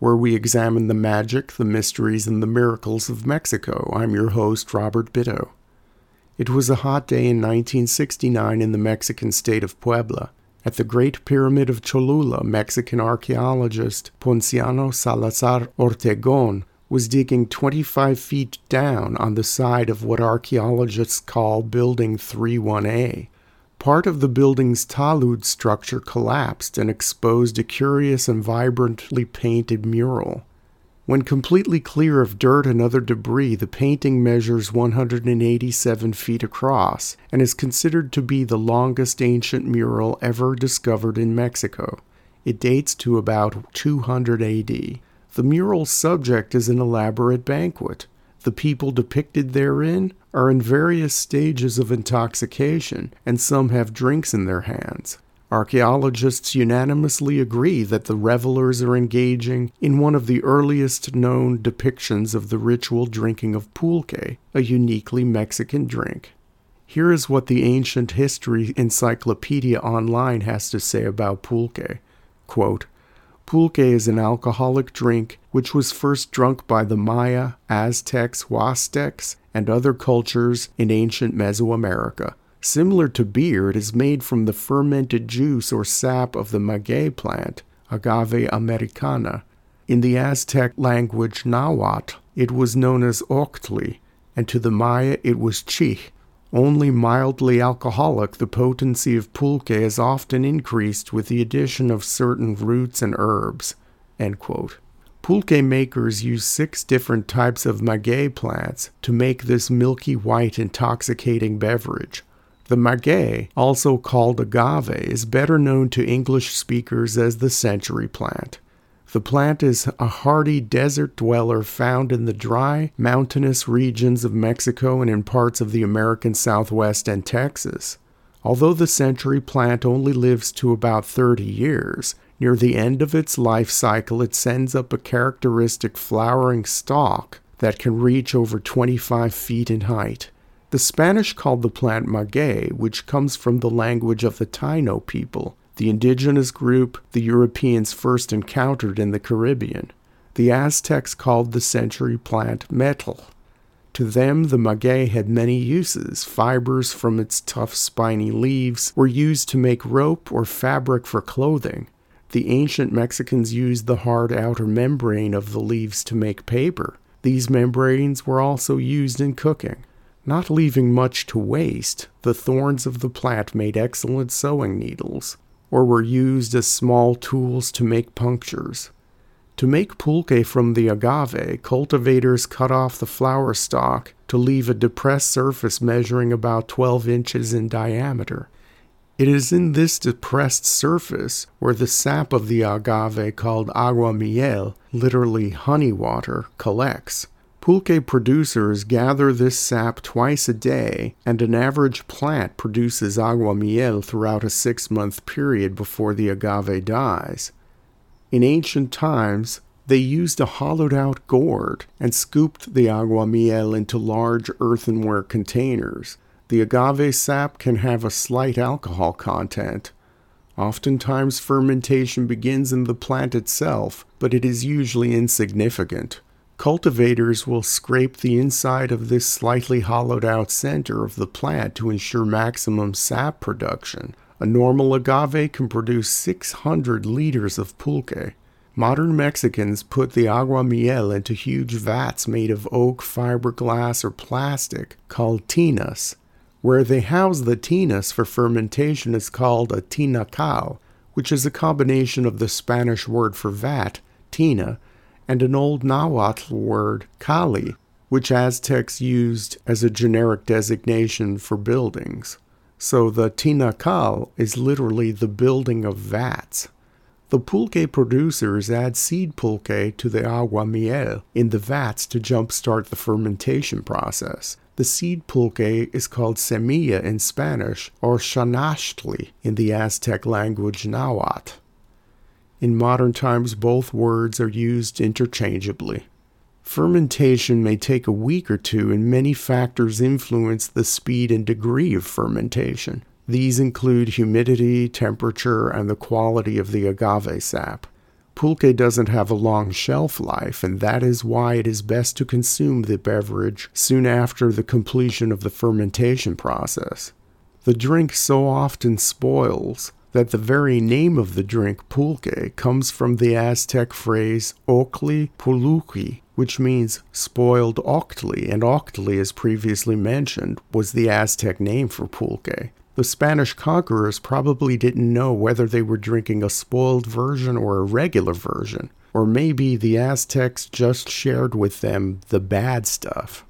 where we examine the magic, the mysteries, and the miracles of Mexico. I'm your host, Robert Bitto. It was a hot day in 1969 in the Mexican state of Puebla. At the Great Pyramid of Cholula, Mexican archaeologist Ponciano Salazar Ortegon was digging 25 feet down on the side of what archaeologists call Building 31A. Part of the building's talud structure collapsed and exposed a curious and vibrantly painted mural. When completely clear of dirt and other debris, the painting measures 187 feet across and is considered to be the longest ancient mural ever discovered in Mexico. It dates to about 200 AD. The mural's subject is an elaborate banquet. The people depicted therein are in various stages of intoxication, and some have drinks in their hands. Archaeologists unanimously agree that the revelers are engaging in one of the earliest known depictions of the ritual drinking of pulque, a uniquely Mexican drink. Here is what the Ancient History Encyclopedia Online has to say about pulque. Quote, Pulque is an alcoholic drink which was first drunk by the Maya, Aztecs, Huastecs, and other cultures in ancient Mesoamerica. Similar to beer, it is made from the fermented juice or sap of the maguey plant, Agave americana. In the Aztec language Nahuatl, it was known as octli, and to the Maya it was chich, only mildly alcoholic, the potency of pulque is often increased with the addition of certain roots and herbs. Pulque makers use six different types of maguey plants to make this milky white intoxicating beverage. The maguey, also called agave, is better known to English speakers as the century plant. The plant is a hardy desert dweller found in the dry, mountainous regions of Mexico and in parts of the American Southwest and Texas. Although the century plant only lives to about 30 years, near the end of its life cycle it sends up a characteristic flowering stalk that can reach over 25 feet in height. The Spanish called the plant maguey, which comes from the language of the Taino people, the indigenous group the Europeans first encountered in the Caribbean. The Aztecs called the century plant metl. To them, the maguey had many uses. Fibers from its tough, spiny leaves were used to make rope or fabric for clothing. The ancient Mexicans used the hard outer membrane of the leaves to make paper. These membranes were also used in cooking. Not leaving much to waste, the thorns of the plant made excellent sewing needles or were used as small tools to make punctures. To make pulque from the agave, cultivators cut off the flower stalk to leave a depressed surface measuring about 12 inches in diameter. It is in this depressed surface where the sap of the agave, called agua miel, literally honey water, collects. Pulque producers gather this sap twice a day, and an average plant produces agua miel throughout a six month period before the agave dies. In ancient times, they used a hollowed out gourd and scooped the agua miel into large earthenware containers. The agave sap can have a slight alcohol content. Oftentimes, fermentation begins in the plant itself, but it is usually insignificant. Cultivators will scrape the inside of this slightly hollowed out center of the plant to ensure maximum sap production. A normal agave can produce 600 liters of pulque. Modern Mexicans put the agua miel into huge vats made of oak, fiberglass, or plastic called tinas. Where they house the tinas for fermentation is called a tinacal, which is a combination of the Spanish word for vat, tina, and an old Nahuatl word, cali, which Aztecs used as a generic designation for buildings. So the tinacal is literally the building of vats. The pulque producers add seed pulque to the agua miel in the vats to jumpstart the fermentation process. The seed pulque is called semilla in Spanish or xanachtli in the Aztec language Nahuatl. In modern times, both words are used interchangeably. Fermentation may take a week or two, and many factors influence the speed and degree of fermentation. These include humidity, temperature, and the quality of the agave sap. Pulque doesn't have a long shelf life, and that is why it is best to consume the beverage soon after the completion of the fermentation process. The drink so often spoils that the very name of the drink, pulque, comes from the Aztec phrase octli puluqui, which means spoiled octli, and octli, as previously mentioned, was the Aztec name for pulque. The Spanish conquerors probably didn't know whether they were drinking a spoiled version or a regular version, or maybe the Aztecs just shared with them the bad stuff.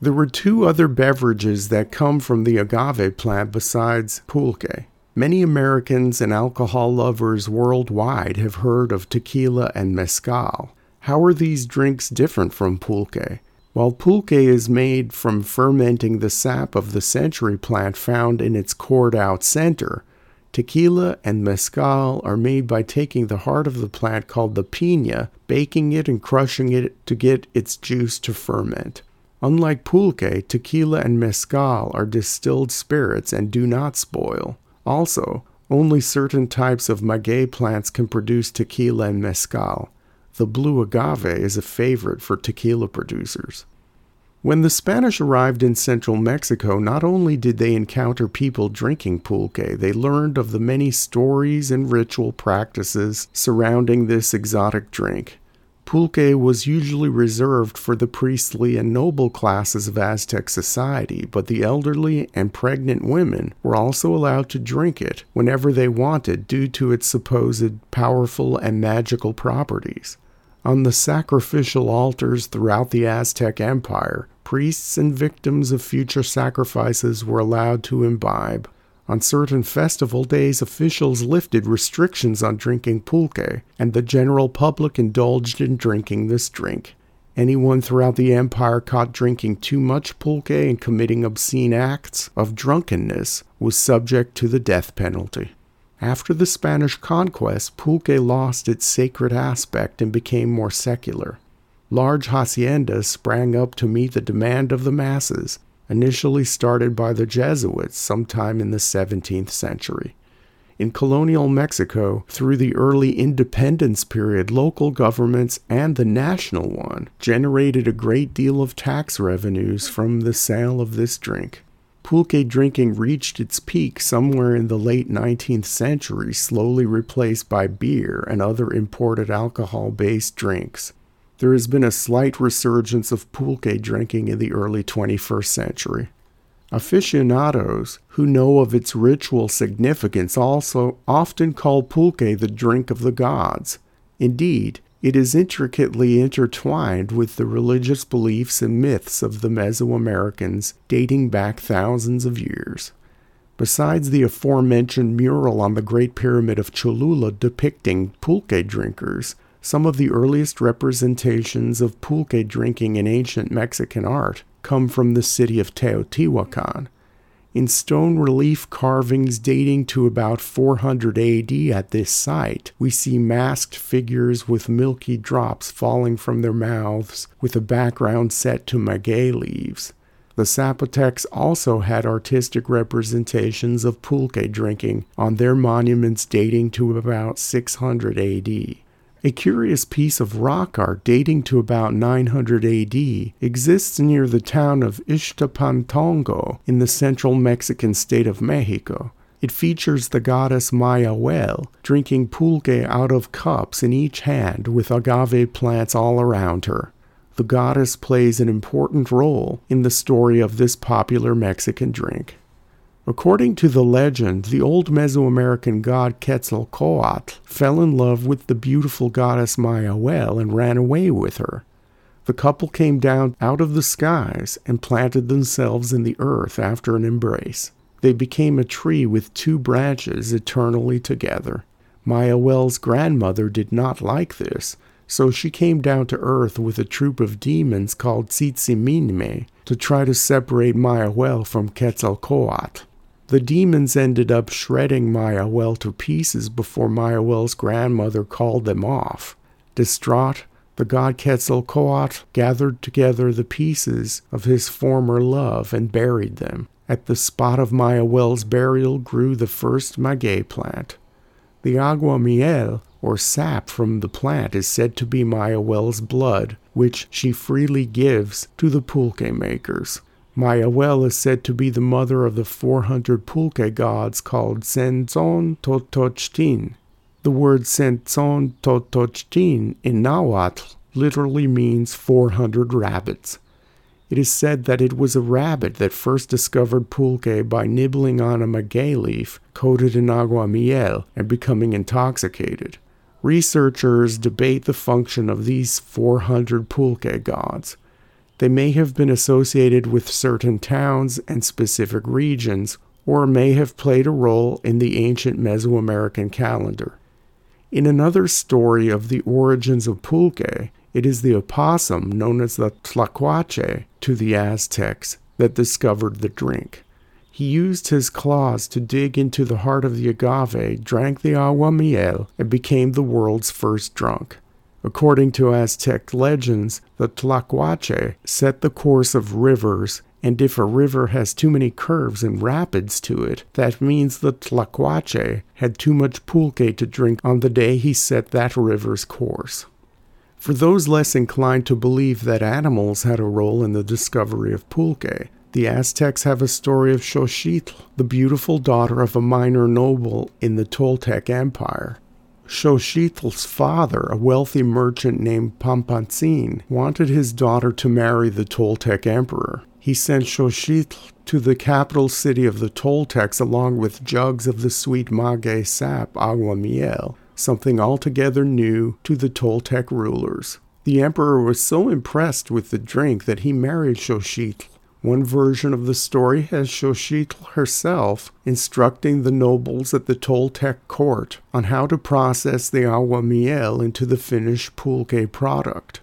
There were two other beverages that come from the agave plant besides pulque. Many Americans and alcohol lovers worldwide have heard of tequila and mezcal. How are these drinks different from pulque? While pulque is made from fermenting the sap of the century plant found in its cored out center, tequila and mezcal are made by taking the heart of the plant called the pina, baking it and crushing it to get its juice to ferment. Unlike pulque, tequila and mezcal are distilled spirits and do not spoil. Also, only certain types of maguey plants can produce tequila and mezcal. The blue agave is a favorite for tequila producers. When the Spanish arrived in central Mexico, not only did they encounter people drinking pulque, they learned of the many stories and ritual practices surrounding this exotic drink. Pulque was usually reserved for the priestly and noble classes of Aztec society, but the elderly and pregnant women were also allowed to drink it whenever they wanted due to its supposed powerful and magical properties. On the sacrificial altars throughout the Aztec Empire, priests and victims of future sacrifices were allowed to imbibe. On certain festival days, officials lifted restrictions on drinking pulque, and the general public indulged in drinking this drink. Anyone throughout the empire caught drinking too much pulque and committing obscene acts of drunkenness was subject to the death penalty. After the Spanish conquest, pulque lost its sacred aspect and became more secular. Large haciendas sprang up to meet the demand of the masses, initially started by the Jesuits sometime in the 17th century. In colonial Mexico, through the early independence period, local governments and the national one generated a great deal of tax revenues from the sale of this drink. Pulque drinking reached its peak somewhere in the late 19th century, slowly replaced by beer and other imported alcohol based drinks. There has been a slight resurgence of pulque drinking in the early 21st century. Aficionados who know of its ritual significance also often call pulque the drink of the gods. Indeed, it is intricately intertwined with the religious beliefs and myths of the Mesoamericans dating back thousands of years. Besides the aforementioned mural on the Great Pyramid of Cholula depicting pulque drinkers, some of the earliest representations of pulque drinking in ancient Mexican art come from the city of Teotihuacan, in stone relief carvings dating to about 400 AD at this site, we see masked figures with milky drops falling from their mouths, with a background set to maguey leaves. The Zapotecs also had artistic representations of pulque drinking on their monuments dating to about 600 AD. A curious piece of rock art dating to about 900 AD exists near the town of Ixtapantongo in the central Mexican state of Mexico. It features the goddess Mayahuel drinking pulque out of cups in each hand with agave plants all around her. The goddess plays an important role in the story of this popular Mexican drink. According to the legend, the old Mesoamerican god Quetzalcoatl fell in love with the beautiful goddess Mayahuel and ran away with her. The couple came down out of the skies and planted themselves in the earth after an embrace. They became a tree with two branches eternally together. Mayahuel's grandmother did not like this, so she came down to earth with a troop of demons called Tzitzimime to try to separate Mayahuel from Quetzalcoatl. The demons ended up shredding Mayahuel to pieces before Mayahuel's grandmother called them off. Distraught, the god Quetzalcoatl gathered together the pieces of his former love and buried them. At the spot of Mayahuel's burial grew the first maguey plant. The agua miel, or sap from the plant, is said to be Mayahuel's blood, which she freely gives to the pulque makers. Mayahuel is said to be the mother of the 400 pulque gods called Centzon Totochtin. The word Centzon Totochtin in Nahuatl literally means 400 rabbits. It is said that it was a rabbit that first discovered pulque by nibbling on a maguey leaf coated in agua miel and becoming intoxicated. Researchers debate the function of these 400 pulque gods. They may have been associated with certain towns and specific regions, or may have played a role in the ancient Mesoamerican calendar. In another story of the origins of pulque, it is the opossum known as the tlacuache to the Aztecs that discovered the drink. He used his claws to dig into the heart of the agave, drank the agua miel, and became the world's first drunk. According to Aztec legends, the tlacuache set the course of rivers, and if a river has too many curves and rapids to it, that means the tlacuache had too much pulque to drink on the day he set that river's course. For those less inclined to believe that animals had a role in the discovery of pulque, the Aztecs have a story of Xochitl, the beautiful daughter of a minor noble in the Toltec Empire. Xochitl's father, a wealthy merchant named Papantzin, wanted his daughter to marry the Toltec emperor. He sent Xochitl to the capital city of the Toltecs along with jugs of the sweet maguey sap, agua miel, something altogether new to the Toltec rulers. The emperor was so impressed with the drink that he married Xochitl. One version of the story has Xochitl herself instructing the nobles at the Toltec court on how to process the agua miel into the finished pulque product.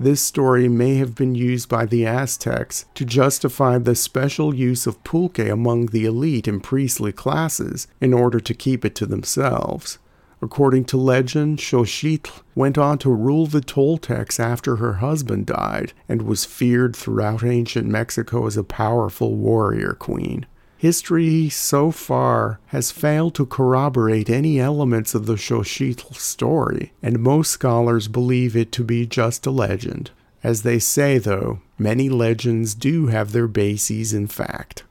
This story may have been used by the Aztecs to justify the special use of pulque among the elite and priestly classes in order to keep it to themselves. According to legend, Xochitl went on to rule the Toltecs after her husband died and was feared throughout ancient Mexico as a powerful warrior queen. History so far has failed to corroborate any elements of the Xochitl story, and most scholars believe it to be just a legend. As they say, though, many legends do have their bases in fact.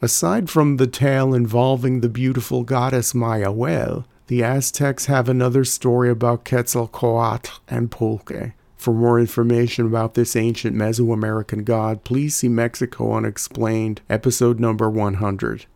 Aside from the tale involving the beautiful goddess Mayahuel, the Aztecs have another story about Quetzalcoatl and Pulque. For more information about this ancient Mesoamerican god, please see Mexico Unexplained, episode number 100.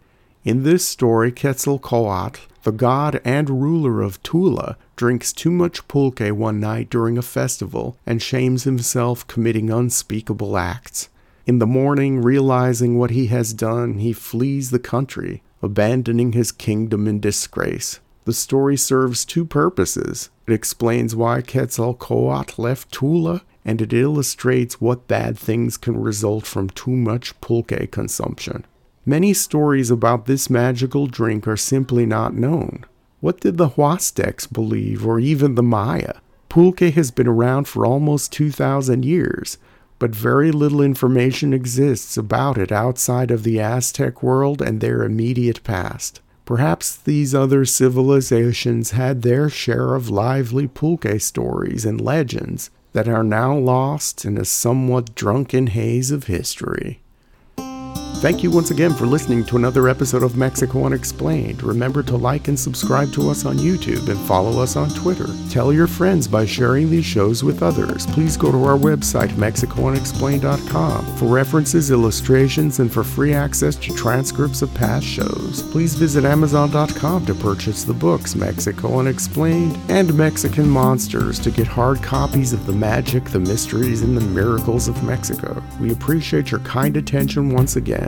In this story, Quetzalcoatl, the god and ruler of Tula, drinks too much pulque one night during a festival and shames himself, committing unspeakable acts. In the morning, realizing what he has done, he flees the country, abandoning his kingdom in disgrace. The story serves two purposes. It explains why Quetzalcoatl left Tula, and it illustrates what bad things can result from too much pulque consumption. Many stories about this magical drink are simply not known. What did the Huastecs believe, or even the Maya? Pulque has been around for almost 2,000 years, but very little information exists about it outside of the Aztec world and their immediate past. Perhaps these other civilizations had their share of lively pulque stories and legends that are now lost in a somewhat drunken haze of history. Thank you once again for listening to another episode of Mexico Unexplained. Remember to like and subscribe to us on YouTube and follow us on Twitter. Tell your friends by sharing these shows with others. Please go to our website, MexicoUnexplained.com, for references, illustrations, and for free access to transcripts of past shows. Please visit Amazon.com to purchase the books Mexico Unexplained and Mexican Monsters to get hard copies of the magic, the mysteries, and the miracles of Mexico. We appreciate your kind attention once